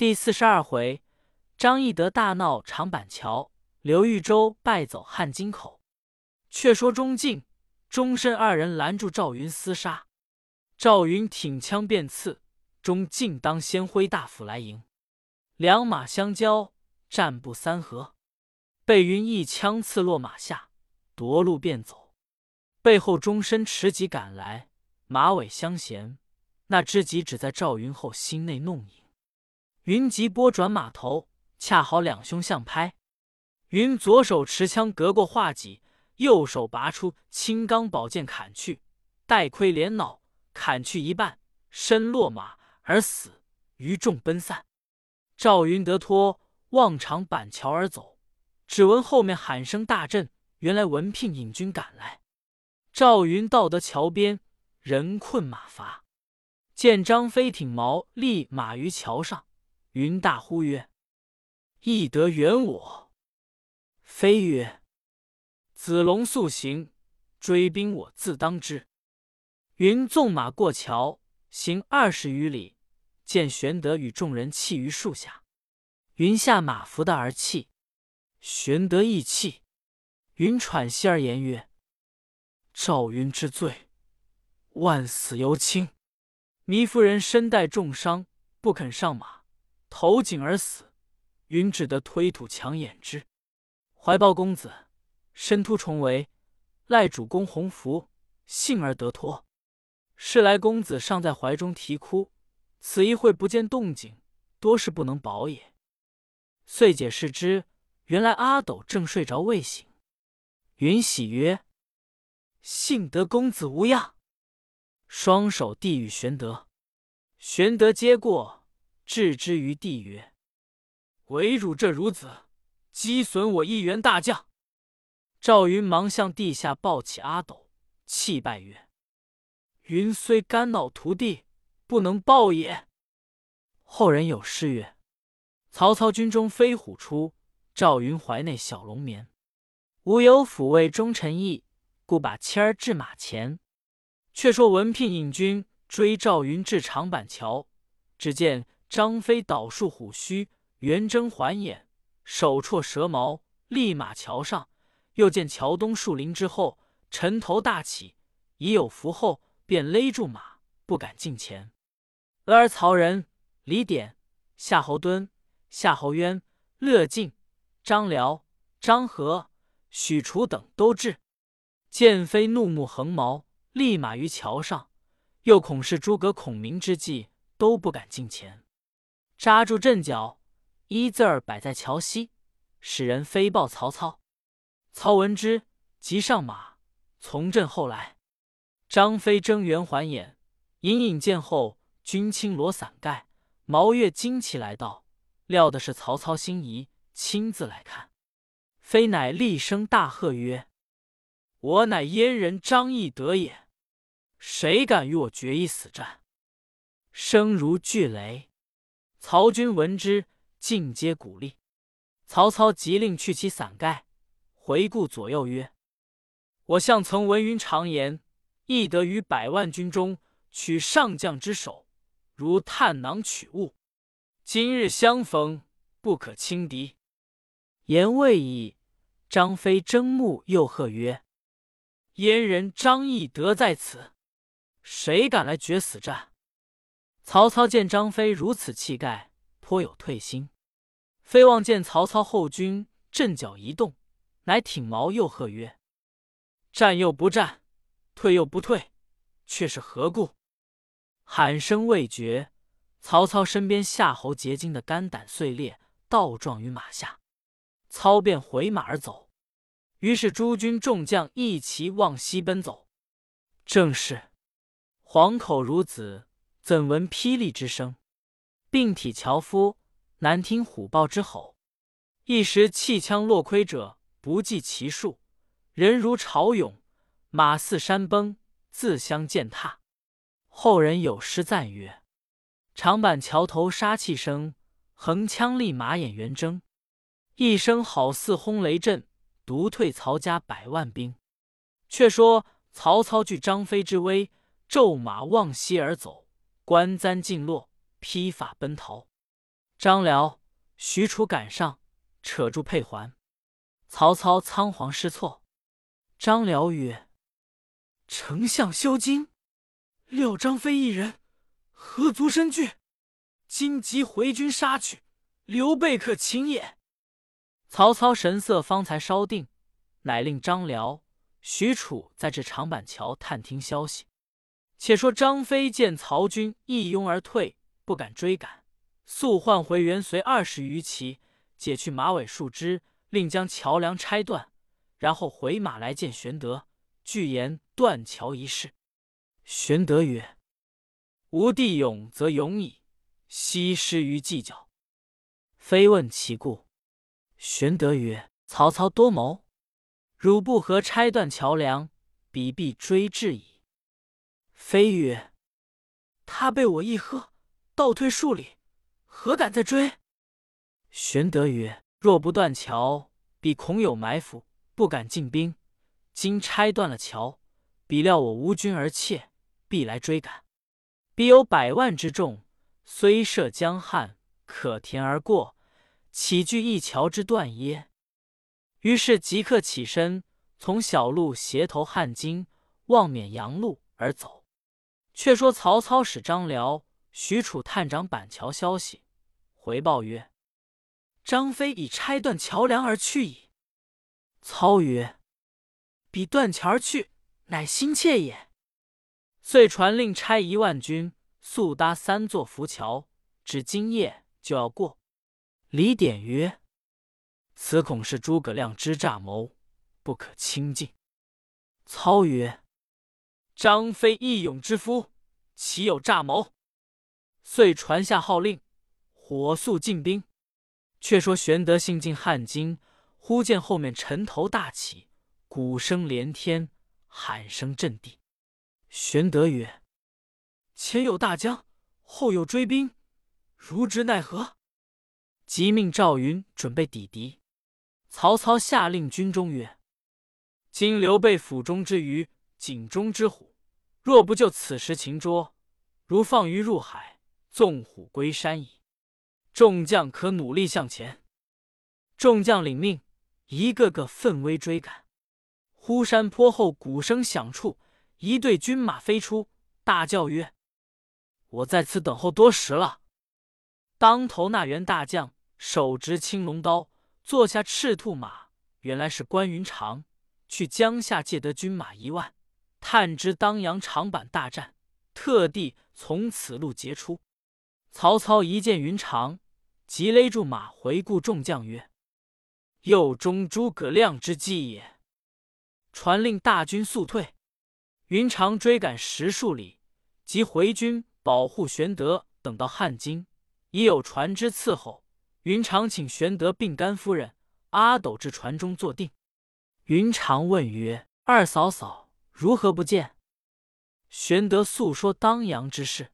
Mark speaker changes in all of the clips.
Speaker 1: 第四十二回，张翼德大闹长板桥，刘豫州败走汉津口。却说钟敬、钟申二人拦住赵云厮杀，赵云挺枪便刺，钟敬当先挥大斧来迎，两马相交，战不三合，被云一枪刺落马下，夺路便走。背后钟申持戟赶来，马尾相衔，那知己只在赵云后心内弄影。云急拨转马头，恰好两兄相拍。云左手持枪隔过画戟，右手拔出青钢宝剑砍去，带盔连脑砍去一半，身落马而死，余众奔散。赵云得脱，望长板桥而走，只闻后面喊声大震，原来文聘引军赶来。赵云到得桥边，人困马乏，见张飞挺矛立马于桥上。云大呼曰：“翼德援我！”飞曰：“子龙速行，追兵我自当之。”云纵马过桥，行二十余里，见玄德与众人弃于树下。云下马扶的而泣，玄德亦泣。云喘息而言曰：“赵云之罪，万死犹轻。糜夫人身带重伤，不肯上马。”投井而死，云只得推土墙掩之。怀抱公子身突重围，赖主公洪福，幸而得脱。是来公子尚在怀中啼哭，此一会不见动静，多是不能保也。遂解释之，原来阿斗正睡着未醒。云喜曰：“幸得公子无恙。”双手递与玄德，玄德接过。置之于地曰：“唯汝这孺子，击损我一员大将。”赵云忙向地下抱起阿斗，泣拜曰：“云虽肝脑涂地，不能报也。”后人有诗曰：“曹操军中飞虎出，赵云怀内小龙眠。吾有抚慰忠臣意，故把妻儿置马前。”却说文聘引军追赵云至长板桥，只见。张飞倒竖虎须，圆睁环眼，手绰蛇矛，立马桥上。又见桥东树林之后，尘头大起，已有伏后，便勒住马，不敢近前。俄而曹仁、李典、夏侯惇、夏侯渊、乐进、张辽、张合、许褚等都至，见飞怒目横矛，立马于桥上，又恐是诸葛孔明之计，都不敢近前。扎住阵脚，一字儿摆在桥西，使人飞报曹操。操闻之，即上马，从阵后来。张飞睁圆环眼，隐隐见后军青罗伞盖，毛越惊奇来到，料的是曹操心仪，亲自来看。飞乃厉声大喝曰：“我乃燕人张翼德也，谁敢与我决一死战？”声如巨雷。曹军闻之，尽皆鼓励。曹操急令去其伞盖，回顾左右曰：“我向曾闻云常言，翼德于百万军中取上将之首，如探囊取物。今日相逢，不可轻敌。”言未已，张飞睁目又喝曰：“燕人张翼德在此，谁敢来决死战？”曹操见张飞如此气概，颇有退心。飞望见曹操后军阵脚一动，乃挺矛又喝曰：“战又不战，退又不退，却是何故？”喊声未绝，曹操身边夏侯结晶的肝胆碎裂，倒撞于马下，操便回马而走。于是诸军众将一齐往西奔走。正是黄口孺子。怎闻霹雳之声？病体樵夫难听虎豹之吼。一时弃枪落盔者不计其数，人如潮涌，马似山崩，自相践踏。后人有诗赞曰：“长坂桥头杀气生，横枪立马眼圆睁。一声好似轰雷震，独退曹家百万兵。”却说曹操惧张飞之威，骤马望西而走。关簪尽落，披发奔逃。张辽、许褚赶上，扯住佩环。曹操仓皇失措。张辽曰：“丞相休惊，料张飞一人何足深惧？今即回军杀去，刘备可擒也。”曹操神色方才稍定，乃令张辽、许褚在这长板桥探听消息。且说张飞见曹军一拥而退，不敢追赶，速唤回元随二十余骑，解去马尾树枝，令将桥梁拆断，然后回马来见玄德，具言断桥一事。玄德曰：“吾弟勇则勇矣，惜失于计较。”非问其故。玄德曰：“曹操多谋，汝不和拆断桥梁，彼必追至矣。”飞曰：“他被我一喝，倒退数里，何敢再追？”玄德曰：“若不断桥，彼恐有埋伏，不敢进兵。今拆断了桥，彼料我无军而怯，必来追赶。彼有百万之众，虽涉江汉，可填而过。”岂惧一桥之断耶？于是即刻起身，从小路斜投汉津，望免阳路而走。却说曹操使张辽、许褚探长板桥消息，回报曰：“张飞已拆断桥梁而去矣。”操曰：“彼断桥而去，乃心切也。”遂传令差一万军，速搭三座浮桥，指今夜就要过。李典曰：“此恐是诸葛亮之诈谋，不可轻进。”操曰：“张飞义勇之夫，岂有诈谋？”遂传下号令，火速进兵。却说玄德行进汉津，忽见后面尘头大起，鼓声连天，喊声震地。玄德曰：“前有大江，后有追兵，如之奈何？”即命赵云准备抵敌。曹操下令军中曰：“今刘备府中之鱼，井中之虎，若不就此时擒捉，如放鱼入海，纵虎归山矣。众将可努力向前。”众将领命，一个个奋威追赶。忽山坡后鼓声响处，一队军马飞出，大叫曰：“我在此等候多时了。”当头那员大将。手执青龙刀，坐下赤兔马，原来是关云长。去江夏借得军马一万，探知当阳长坂大战，特地从此路截出。曹操一见云长，即勒住马，回顾众将曰：“又中诸葛亮之计也。”传令大军速退。云长追赶十数里，即回军保护玄德。等到汉津，已有船只伺候。云长请玄德并甘夫人、阿斗至船中坐定。云长问曰：“二嫂嫂如何不见？”玄德诉说当阳之事。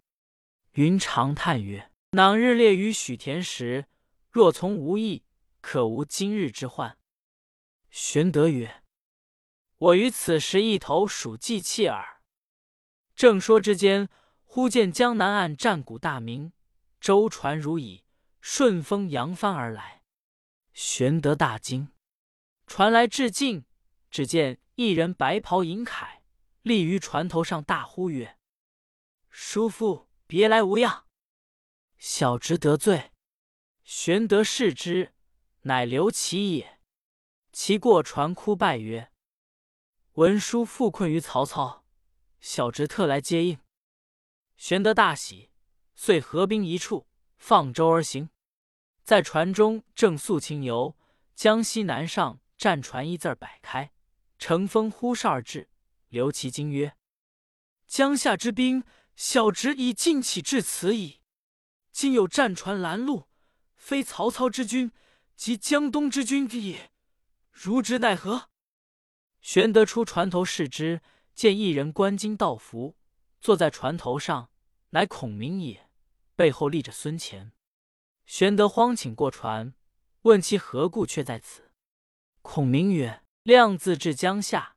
Speaker 1: 云长叹曰：“囊日列于许田时，若从无益，可无今日之患。”玄德曰：“我于此时一头属计器耳。”正说之间，忽见江南岸战鼓大鸣，舟船如蚁。顺风扬帆而来，玄德大惊，传来致敬。只见一人白袍银铠，立于船头上，大呼曰：“叔父别来无恙，小侄得罪。”玄德视之，乃刘琦也。其过船哭拜曰：“文叔复困于曹操，小侄特来接应。”玄德大喜，遂合兵一处，放舟而行。在船中正宿清游，江西南上战船一字摆开，乘风呼哨而至。刘琦惊曰：“江夏之兵，小侄已尽起至此矣。今有战船拦路，非曹操之军，即江东之军也。如之奈何？”玄德出船头视之，见一人冠巾道服，坐在船头上，乃孔明也，背后立着孙乾。玄德慌请过船，问其何故却在此。孔明曰：“亮自至江夏，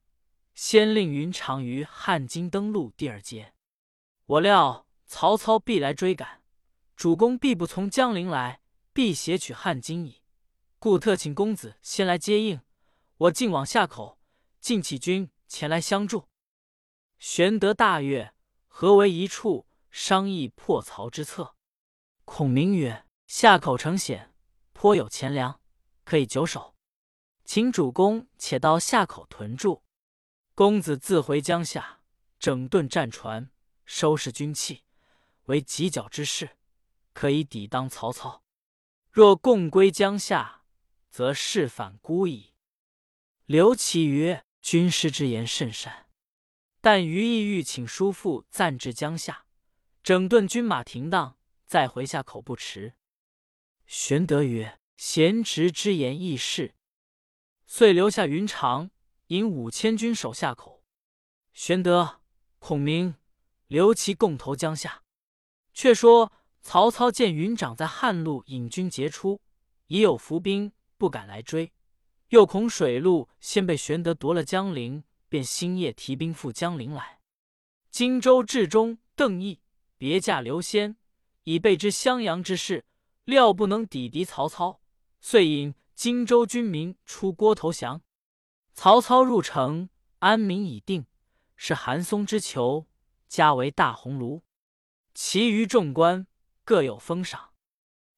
Speaker 1: 先令云长于汉津登陆第二阶。我料曹操必来追赶，主公必不从江陵来，必携取汉津矣。故特请公子先来接应，我进往下口，尽起军前来相助。”玄德大悦，合为一处，商议破曹之策。孔明曰：“下口城险，颇有钱粮，可以久守。请主公且到下口屯驻。公子自回江夏，整顿战船，收拾军器，为犄角之势，可以抵当曹操。若共归江夏，则事反孤矣。”刘琦曰：“军师之言甚善。”但余意欲请叔父暂至江夏，整顿军马停当，再回下口不迟。玄德曰：“贤侄之言亦是。”遂留下云长引五千军守下口。玄德、孔明、刘琦共投江夏。却说曹操见云长在汉路引军截出，已有伏兵，不敢来追，又恐水路先被玄德夺了江陵。便星夜提兵赴江陵来。荆州治中邓毅别驾刘仙，以备知襄阳之事，料不能抵敌曹操，遂引荆州军民出郭投降。曹操入城，安民已定，是韩松之囚，加为大鸿胪。其余众官各有封赏。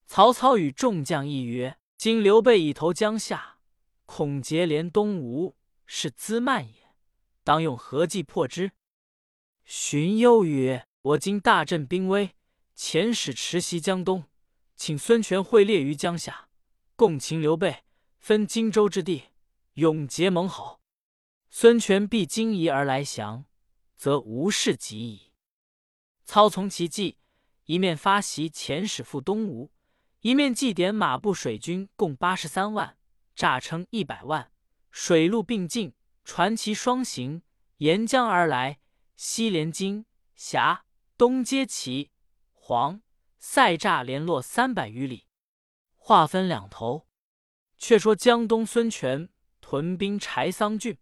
Speaker 1: 曹操与众将议曰：“今刘备已投江夏，恐结连东吴，是资慢也。”当用何计破之？荀攸曰：“我今大振兵威，遣使持袭江东，请孙权会列于江夏，共擒刘备，分荆州之地，永结盟好。孙权必惊疑而来降，则无事及矣。”操从其计，一面发檄遣使赴东吴，一面祭点马步水军共八十三万，诈称一百万，水陆并进。传奇双行，沿江而来，西连荆、峡，东接齐、黄、塞栅，联络三百余里，划分两头。却说江东孙权屯兵柴桑郡，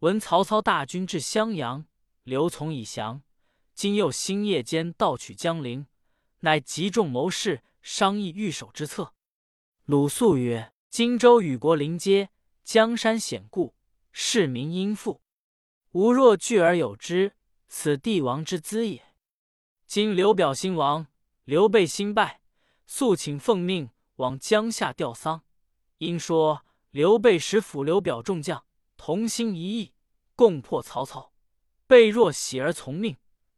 Speaker 1: 闻曹操大军至襄阳，刘琮已降，今又星夜间盗取江陵，乃集众谋士商议御守之策。鲁肃曰：“荆州与国邻接，江山险固。”市民殷富，吾若聚而有之，此帝王之资也。今刘表兴亡，刘备兴败，速请奉命往江夏吊丧。因说刘备使辅刘表众将同心一意，共破曹操。备若喜而从命，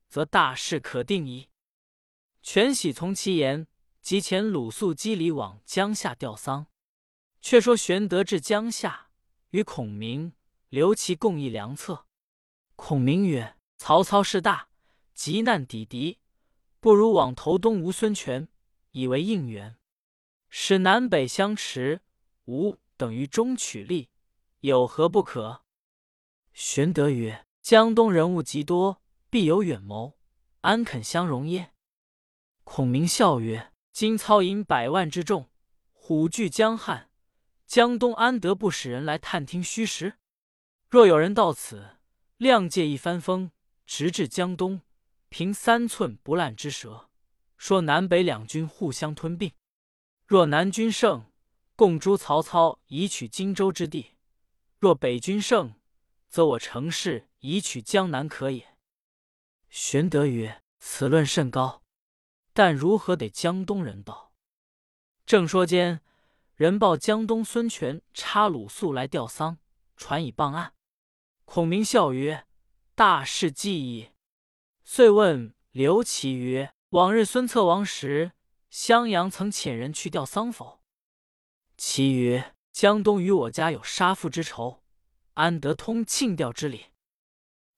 Speaker 1: 则大事可定矣。全喜从其言，即遣鲁肃击礼往江夏吊丧。却说玄德至江夏，与孔明。刘琦共议良策。孔明曰：“曹操势大，急难抵敌，不如往投东吴孙权，以为应援，使南北相持。吾等于中取利，有何不可？”玄德曰：“江东人物极多，必有远谋，安肯相容耶？”孔明笑曰：“今操引百万之众，虎踞江汉，江东安得不使人来探听虚实？”若有人到此，谅借一番风，直至江东，凭三寸不烂之舌，说南北两军互相吞并。若南军胜，共诛曹操，以取荆州之地；若北军胜，则我乘势以取江南，可也。玄德曰：“此论甚高，但如何得江东人到？”正说间，人报江东孙权差鲁肃来吊丧，传以报案。孔明笑曰：“大事既矣。”遂问刘琦曰：“往日孙策亡时，襄阳曾遣人去吊丧否？”其曰：“江东与我家有杀父之仇，安得通庆吊之礼？”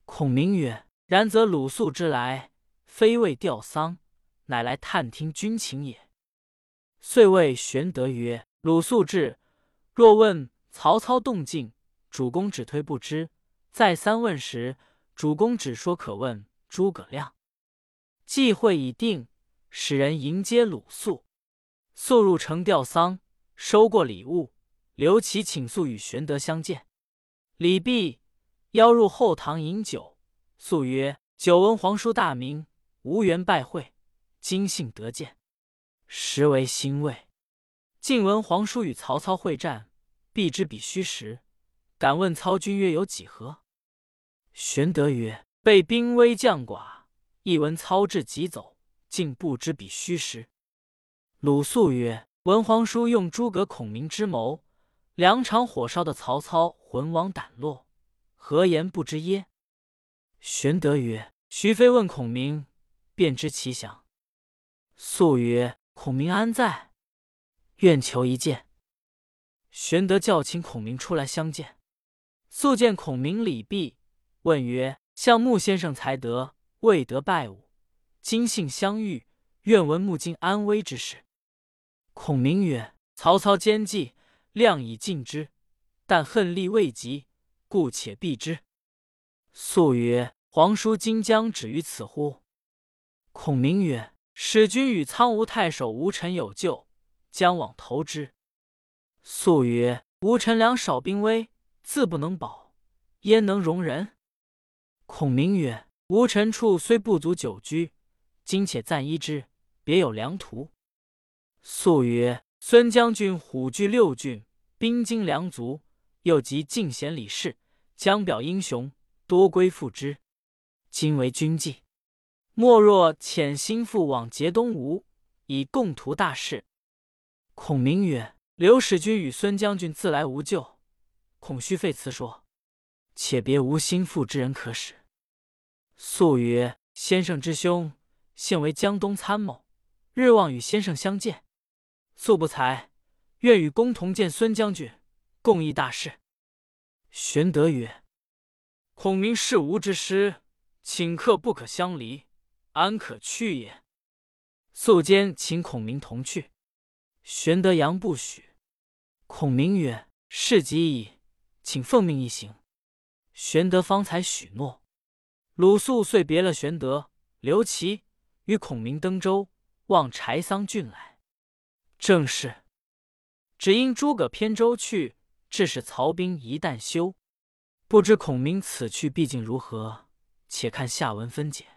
Speaker 1: 孔明曰：“然则鲁肃之来，非为吊丧，乃来探听军情也。”遂谓玄德曰：“鲁肃至，若问曹操动静，主公只推不知。”再三问时，主公只说可问诸葛亮。计会已定，使人迎接鲁肃。肃入城吊丧，收过礼物。刘琦请肃与玄德相见。礼毕，邀入后堂饮酒。肃曰：“久闻皇叔大名，无缘拜会，今幸得见，实为欣慰。”近闻皇叔与曹操会战，必知彼虚实。敢问操军约有几何？”玄德曰：“备兵微将寡，一闻操至即走，竟不知彼虚实。”鲁肃曰：“文皇叔用诸葛孔明之谋，两场火烧的曹操魂亡胆落，何言不知耶？”玄德曰：“徐飞问孔明，便知其详。”肃曰：“孔明安在？愿求一见。”玄德叫请孔明出来相见。肃见孔明礼毕，问曰：“向穆先生才德，未得拜吾，今幸相遇，愿闻穆今安危之事。”孔明曰：“曹操奸计，量已尽之，但恨力未及，故且避之。”肃曰：“皇叔今将止于此乎？”孔明曰：“使君与苍梧太守吴臣有旧，将往投之。”肃曰：“吴臣粮少兵微，自不能保，焉能容人？”孔明曰：“吴臣处虽不足久居，今且暂依之，别有良图。”肃曰：“孙将军虎踞六郡，兵精粮足，又集进贤李氏，将表英雄，多归附之。今为军计，莫若遣心腹往劫东吴，以共图大事。”孔明曰：“刘使君与孙将军自来无救，恐须废辞说，且别无心腹之人可使。”肃曰：“先生之兄，现为江东参谋，日望与先生相见。”素不才，愿与公同见孙将军，共议大事。玄德曰：“孔明是吾之师，请客不可相离，安可去也？”素坚请孔明同去。玄德扬不许。孔明曰：“事急矣，请奉命一行。”玄德方才许诺。鲁肃遂别了玄德、刘琦，与孔明登舟，望柴桑郡来。正是，只因诸葛偏舟去，致使曹兵一旦休。不知孔明此去毕竟如何？且看下文分解。